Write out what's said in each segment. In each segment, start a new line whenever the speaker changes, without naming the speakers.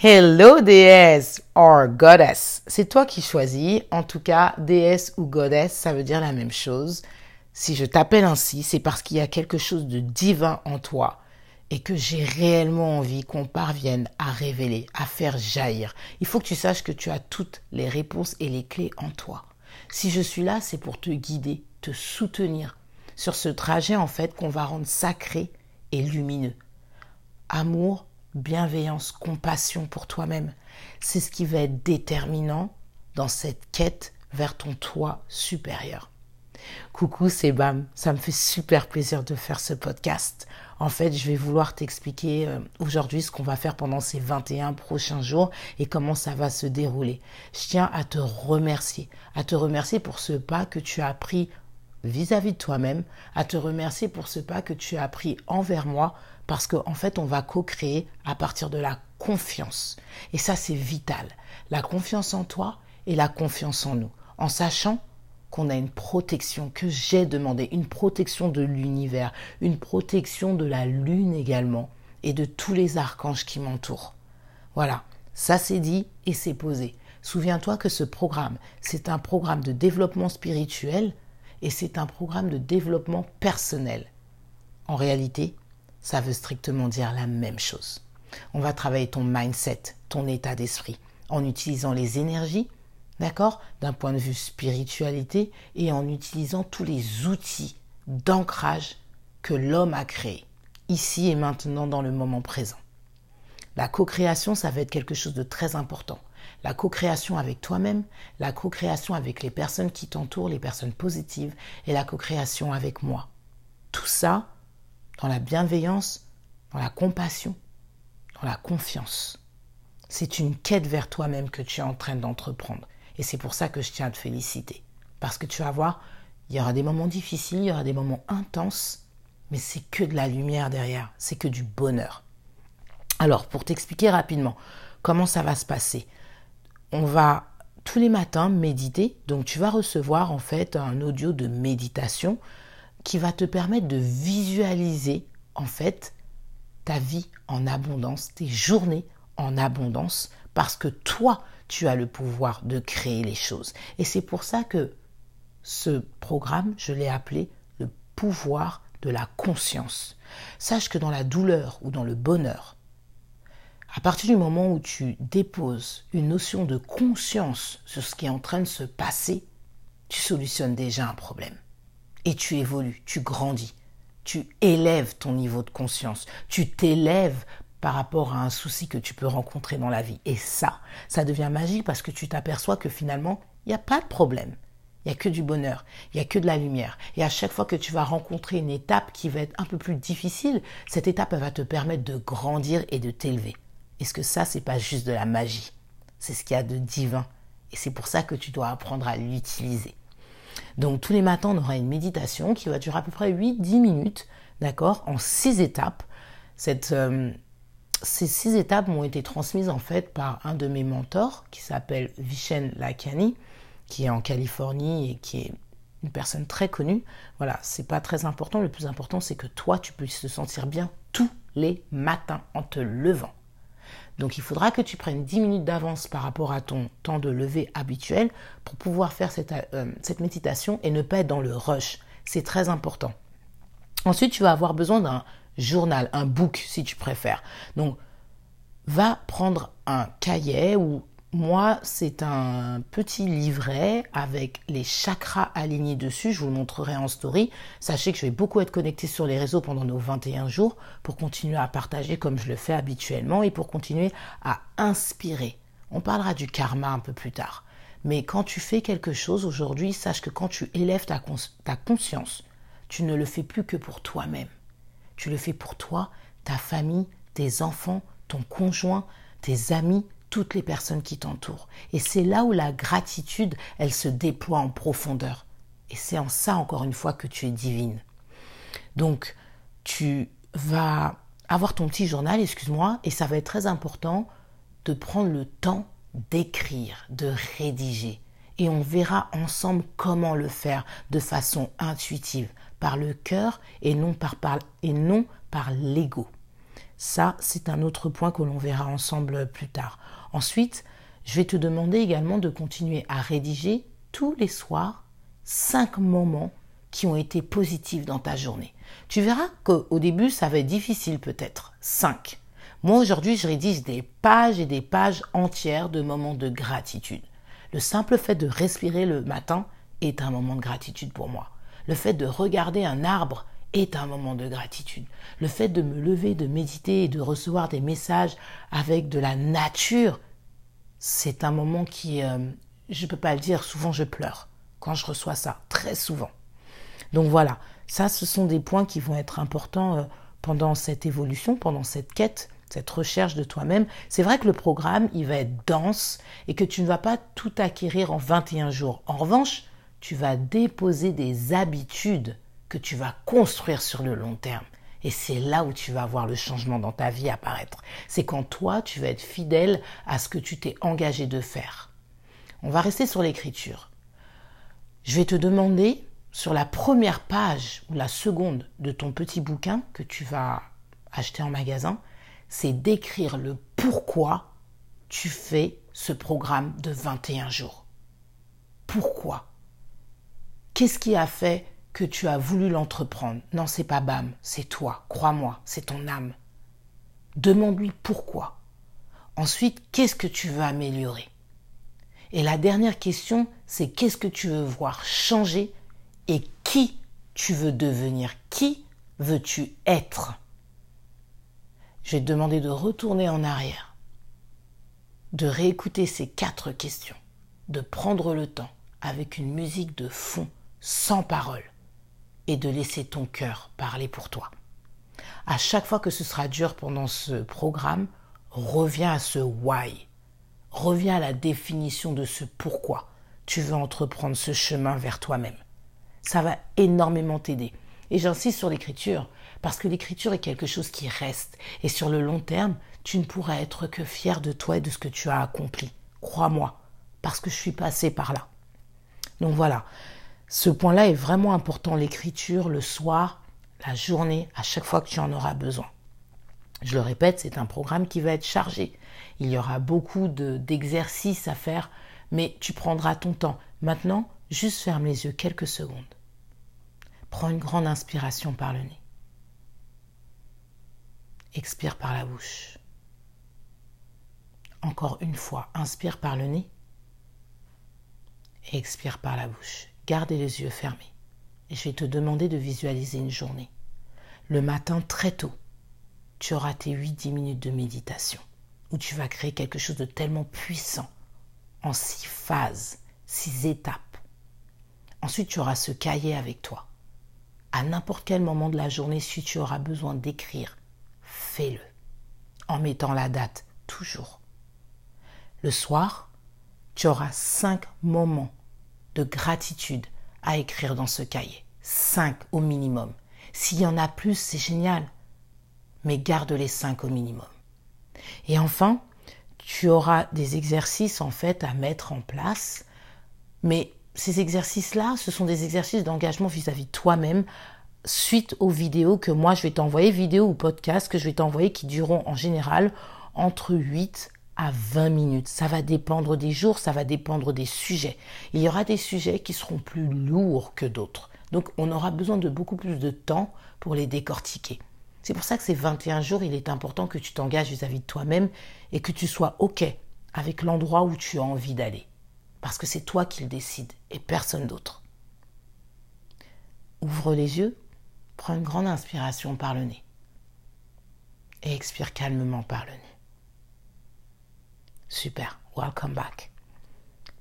Hello déesse or goddess. C'est toi qui choisis. En tout cas, déesse ou goddess, ça veut dire la même chose. Si je t'appelle ainsi, c'est parce qu'il y a quelque chose de divin en toi et que j'ai réellement envie qu'on parvienne à révéler, à faire jaillir. Il faut que tu saches que tu as toutes les réponses et les clés en toi. Si je suis là, c'est pour te guider, te soutenir sur ce trajet en fait qu'on va rendre sacré et lumineux. Amour, bienveillance, compassion pour toi-même. C'est ce qui va être déterminant dans cette quête vers ton toi supérieur. Coucou, c'est Bam. Ça me fait super plaisir de faire ce podcast. En fait, je vais vouloir t'expliquer euh, aujourd'hui ce qu'on va faire pendant ces 21 prochains jours et comment ça va se dérouler. Je tiens à te remercier, à te remercier pour ce pas que tu as pris vis-à-vis de toi-même, à te remercier pour ce pas que tu as pris envers moi, parce qu'en en fait, on va co-créer à partir de la confiance. Et ça, c'est vital. La confiance en toi et la confiance en nous. En sachant qu'on a une protection que j'ai demandé, une protection de l'univers, une protection de la lune également, et de tous les archanges qui m'entourent. Voilà, ça c'est dit et c'est posé. Souviens-toi que ce programme, c'est un programme de développement spirituel et c'est un programme de développement personnel. En réalité, ça veut strictement dire la même chose. On va travailler ton mindset, ton état d'esprit, en utilisant les énergies, d'accord, d'un point de vue spiritualité et en utilisant tous les outils d'ancrage que l'homme a créés, ici et maintenant dans le moment présent. La co-création, ça va être quelque chose de très important la co-création avec toi-même, la co-création avec les personnes qui t'entourent, les personnes positives, et la co-création avec moi. Tout ça dans la bienveillance, dans la compassion, dans la confiance. C'est une quête vers toi-même que tu es en train d'entreprendre. Et c'est pour ça que je tiens à te féliciter. Parce que tu vas voir, il y aura des moments difficiles, il y aura des moments intenses, mais c'est que de la lumière derrière, c'est que du bonheur. Alors, pour t'expliquer rapidement comment ça va se passer, on va tous les matins méditer. Donc tu vas recevoir en fait un audio de méditation qui va te permettre de visualiser en fait ta vie en abondance, tes journées en abondance, parce que toi, tu as le pouvoir de créer les choses. Et c'est pour ça que ce programme, je l'ai appelé le pouvoir de la conscience. Sache que dans la douleur ou dans le bonheur, à partir du moment où tu déposes une notion de conscience sur ce qui est en train de se passer, tu solutionnes déjà un problème. Et tu évolues, tu grandis, tu élèves ton niveau de conscience, tu t'élèves par rapport à un souci que tu peux rencontrer dans la vie. Et ça, ça devient magique parce que tu t'aperçois que finalement, il n'y a pas de problème. Il n'y a que du bonheur, il n'y a que de la lumière. Et à chaque fois que tu vas rencontrer une étape qui va être un peu plus difficile, cette étape va te permettre de grandir et de t'élever. Est-ce que ça, c'est pas juste de la magie? C'est ce qu'il y a de divin. Et c'est pour ça que tu dois apprendre à l'utiliser. Donc tous les matins, on aura une méditation qui va durer à peu près 8-10 minutes, d'accord, en six étapes. Cette, euh, ces six étapes m'ont été transmises en fait par un de mes mentors qui s'appelle Vishen Lakani, qui est en Californie et qui est une personne très connue. Voilà, c'est pas très important. Le plus important, c'est que toi, tu puisses te sentir bien tous les matins en te levant. Donc il faudra que tu prennes 10 minutes d'avance par rapport à ton temps de lever habituel pour pouvoir faire cette, euh, cette méditation et ne pas être dans le rush. C'est très important. Ensuite, tu vas avoir besoin d'un journal, un book si tu préfères. Donc va prendre un cahier ou moi, c'est un petit livret avec les chakras alignés dessus. Je vous le montrerai en story. Sachez que je vais beaucoup être connecté sur les réseaux pendant nos 21 jours pour continuer à partager comme je le fais habituellement et pour continuer à inspirer. On parlera du karma un peu plus tard. Mais quand tu fais quelque chose aujourd'hui, sache que quand tu élèves ta, ta conscience, tu ne le fais plus que pour toi-même. Tu le fais pour toi, ta famille, tes enfants, ton conjoint, tes amis, toutes les personnes qui t'entourent. Et c'est là où la gratitude, elle se déploie en profondeur. Et c'est en ça, encore une fois, que tu es divine. Donc, tu vas avoir ton petit journal, excuse-moi, et ça va être très important de prendre le temps d'écrire, de rédiger. Et on verra ensemble comment le faire de façon intuitive, par le cœur et non par, et non par l'ego. Ça, c'est un autre point que l'on verra ensemble plus tard. Ensuite, je vais te demander également de continuer à rédiger tous les soirs cinq moments qui ont été positifs dans ta journée. Tu verras qu'au début, ça va être difficile peut-être. Cinq. Moi, aujourd'hui, je rédige des pages et des pages entières de moments de gratitude. Le simple fait de respirer le matin est un moment de gratitude pour moi. Le fait de regarder un arbre est un moment de gratitude. Le fait de me lever, de méditer et de recevoir des messages avec de la nature, c'est un moment qui, euh, je ne peux pas le dire, souvent je pleure quand je reçois ça, très souvent. Donc voilà, ça ce sont des points qui vont être importants euh, pendant cette évolution, pendant cette quête, cette recherche de toi-même. C'est vrai que le programme, il va être dense et que tu ne vas pas tout acquérir en 21 jours. En revanche, tu vas déposer des habitudes que tu vas construire sur le long terme. Et c'est là où tu vas voir le changement dans ta vie apparaître. C'est quand toi, tu vas être fidèle à ce que tu t'es engagé de faire. On va rester sur l'écriture. Je vais te demander, sur la première page ou la seconde de ton petit bouquin que tu vas acheter en magasin, c'est d'écrire le pourquoi tu fais ce programme de 21 jours. Pourquoi? Qu'est-ce qui a fait que tu as voulu l'entreprendre. Non, c'est pas Bam, c'est toi, crois-moi, c'est ton âme. Demande-lui pourquoi. Ensuite, qu'est-ce que tu veux améliorer? Et la dernière question, c'est qu'est-ce que tu veux voir changer et qui tu veux devenir? Qui veux-tu être? Je vais te demander de retourner en arrière, de réécouter ces quatre questions, de prendre le temps avec une musique de fond sans parole et de laisser ton cœur parler pour toi. À chaque fois que ce sera dur pendant ce programme, reviens à ce why. Reviens à la définition de ce pourquoi tu veux entreprendre ce chemin vers toi-même. Ça va énormément t'aider. Et j'insiste sur l'écriture, parce que l'écriture est quelque chose qui reste. Et sur le long terme, tu ne pourras être que fier de toi et de ce que tu as accompli. Crois-moi, parce que je suis passé par là. Donc voilà, ce point-là est vraiment important, l'écriture, le soir, la journée, à chaque fois que tu en auras besoin. Je le répète, c'est un programme qui va être chargé. Il y aura beaucoup d'exercices à faire, mais tu prendras ton temps. Maintenant, juste ferme les yeux quelques secondes. Prends une grande inspiration par le nez. Expire par la bouche. Encore une fois, inspire par le nez et expire par la bouche. Gardez les yeux fermés. Et je vais te demander de visualiser une journée. Le matin, très tôt, tu auras tes 8-10 minutes de méditation, où tu vas créer quelque chose de tellement puissant, en six phases, six étapes. Ensuite, tu auras ce cahier avec toi. À n'importe quel moment de la journée, si tu auras besoin d'écrire, fais-le, en mettant la date, toujours. Le soir, tu auras cinq moments de gratitude à écrire dans ce cahier. Cinq au minimum. S'il y en a plus, c'est génial. Mais garde les cinq au minimum. Et enfin, tu auras des exercices en fait à mettre en place. Mais ces exercices-là, ce sont des exercices d'engagement vis-à-vis toi-même suite aux vidéos que moi je vais t'envoyer, vidéos ou podcasts que je vais t'envoyer qui dureront en général entre 8 à 20 minutes. Ça va dépendre des jours, ça va dépendre des sujets. Il y aura des sujets qui seront plus lourds que d'autres. Donc on aura besoin de beaucoup plus de temps pour les décortiquer. C'est pour ça que ces 21 jours, il est important que tu t'engages vis-à-vis de toi-même et que tu sois OK avec l'endroit où tu as envie d'aller. Parce que c'est toi qui le décides et personne d'autre. Ouvre les yeux, prends une grande inspiration par le nez et expire calmement par le nez. Super, welcome back.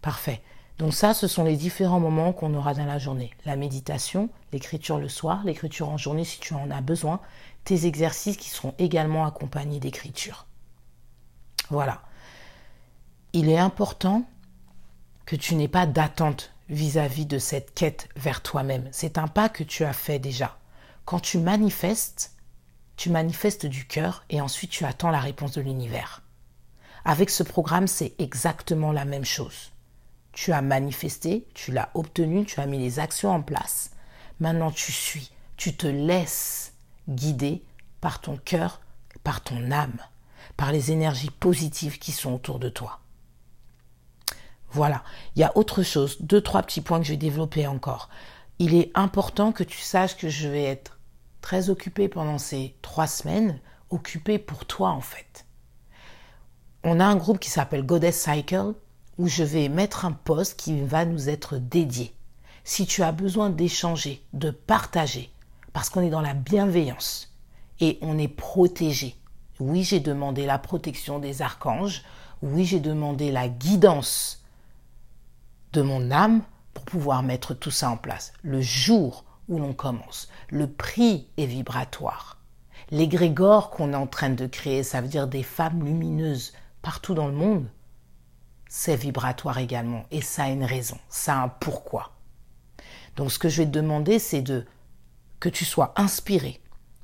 Parfait. Donc ça, ce sont les différents moments qu'on aura dans la journée. La méditation, l'écriture le soir, l'écriture en journée si tu en as besoin, tes exercices qui seront également accompagnés d'écriture. Voilà. Il est important que tu n'aies pas d'attente vis-à-vis de cette quête vers toi-même. C'est un pas que tu as fait déjà. Quand tu manifestes, tu manifestes du cœur et ensuite tu attends la réponse de l'univers. Avec ce programme, c'est exactement la même chose. Tu as manifesté, tu l'as obtenu, tu as mis les actions en place. Maintenant, tu suis, tu te laisses guider par ton cœur, par ton âme, par les énergies positives qui sont autour de toi. Voilà, il y a autre chose, deux, trois petits points que je vais développer encore. Il est important que tu saches que je vais être très occupée pendant ces trois semaines, occupée pour toi en fait. On a un groupe qui s'appelle Goddess Cycle où je vais mettre un post qui va nous être dédié. Si tu as besoin d'échanger, de partager, parce qu'on est dans la bienveillance et on est protégé. Oui, j'ai demandé la protection des archanges. Oui, j'ai demandé la guidance de mon âme pour pouvoir mettre tout ça en place. Le jour où l'on commence, le prix est vibratoire. L'égrégore qu'on est en train de créer, ça veut dire des femmes lumineuses partout dans le monde, c'est vibratoire également. Et ça a une raison, ça a un pourquoi. Donc ce que je vais te demander, c'est de que tu sois inspiré,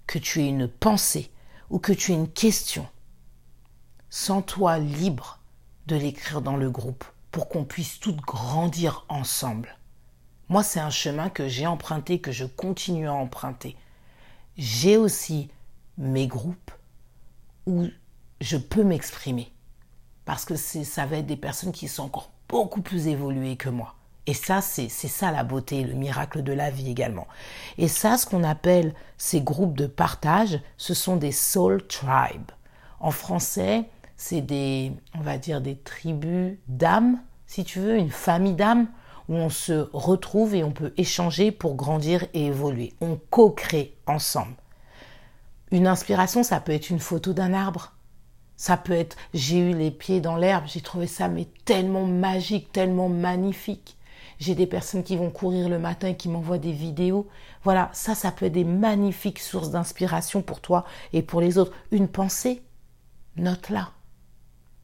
que tu aies une pensée ou que tu aies une question. Sens-toi libre de l'écrire dans le groupe pour qu'on puisse toutes grandir ensemble. Moi, c'est un chemin que j'ai emprunté, que je continue à emprunter. J'ai aussi mes groupes où je peux m'exprimer parce que ça va être des personnes qui sont encore beaucoup plus évoluées que moi. Et ça, c'est ça la beauté, le miracle de la vie également. Et ça, ce qu'on appelle ces groupes de partage, ce sont des soul tribes. En français, c'est des, on va dire, des tribus d'âmes, si tu veux, une famille d'âmes où on se retrouve et on peut échanger pour grandir et évoluer. On co-crée ensemble. Une inspiration, ça peut être une photo d'un arbre, ça peut être j'ai eu les pieds dans l'herbe, j'ai trouvé ça mais tellement magique, tellement magnifique. J'ai des personnes qui vont courir le matin et qui m'envoient des vidéos. Voilà, ça, ça peut être des magnifiques sources d'inspiration pour toi et pour les autres. Une pensée, note-la.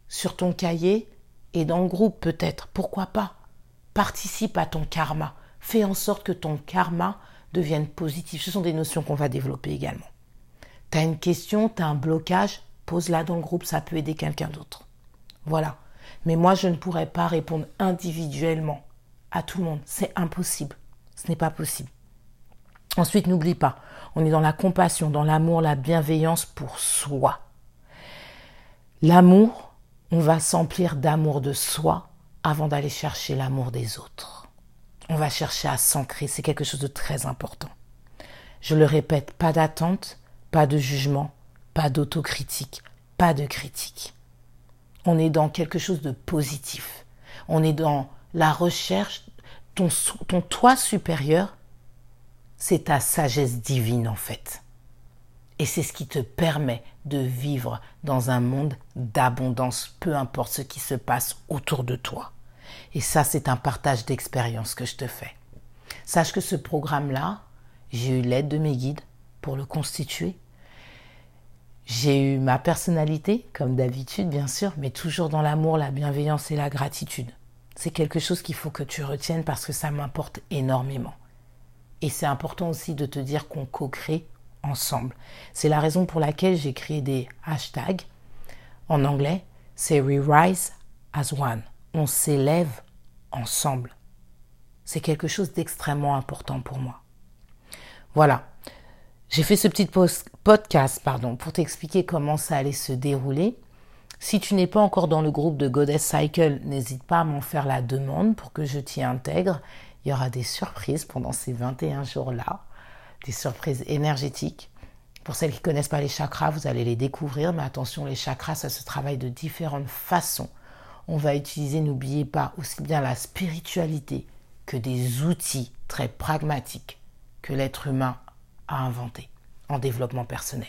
Sur ton cahier et dans le groupe peut-être, pourquoi pas? Participe à ton karma. Fais en sorte que ton karma devienne positif. Ce sont des notions qu'on va développer également. Tu as une question, tu as un blocage, pose-la dans le groupe, ça peut aider quelqu'un d'autre. Voilà. Mais moi, je ne pourrais pas répondre individuellement à tout le monde. C'est impossible. Ce n'est pas possible. Ensuite, n'oublie pas, on est dans la compassion, dans l'amour, la bienveillance pour soi. L'amour, on va s'emplir d'amour de soi avant d'aller chercher l'amour des autres. On va chercher à s'ancrer, c'est quelque chose de très important. Je le répète, pas d'attente, pas de jugement, pas d'autocritique, pas de critique. On est dans quelque chose de positif. On est dans la recherche, ton, ton toi supérieur, c'est ta sagesse divine en fait. Et c'est ce qui te permet de vivre dans un monde d'abondance, peu importe ce qui se passe autour de toi. Et ça, c'est un partage d'expérience que je te fais. Sache que ce programme-là, j'ai eu l'aide de mes guides pour le constituer. J'ai eu ma personnalité, comme d'habitude bien sûr, mais toujours dans l'amour, la bienveillance et la gratitude. C'est quelque chose qu'il faut que tu retiennes parce que ça m'importe énormément. Et c'est important aussi de te dire qu'on co-crée ensemble. C'est la raison pour laquelle j'ai créé des hashtags. En anglais, c'est We Rise as One. On s'élève ensemble. C'est quelque chose d'extrêmement important pour moi. Voilà. J'ai fait ce petit podcast pardon, pour t'expliquer comment ça allait se dérouler. Si tu n'es pas encore dans le groupe de Goddess Cycle, n'hésite pas à m'en faire la demande pour que je t'y intègre. Il y aura des surprises pendant ces 21 jours-là, des surprises énergétiques. Pour celles qui ne connaissent pas les chakras, vous allez les découvrir, mais attention, les chakras, ça se travaille de différentes façons. On va utiliser, n'oubliez pas, aussi bien la spiritualité que des outils très pragmatiques que l'être humain à inventer en développement personnel.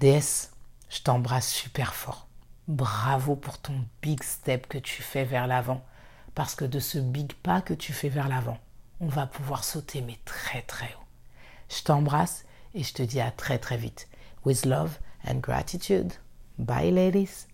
DS, je t'embrasse super fort. Bravo pour ton big step que tu fais vers l'avant. Parce que de ce big pas que tu fais vers l'avant, on va pouvoir sauter mais très très haut. Je t'embrasse et je te dis à très très vite. With love and gratitude. Bye ladies.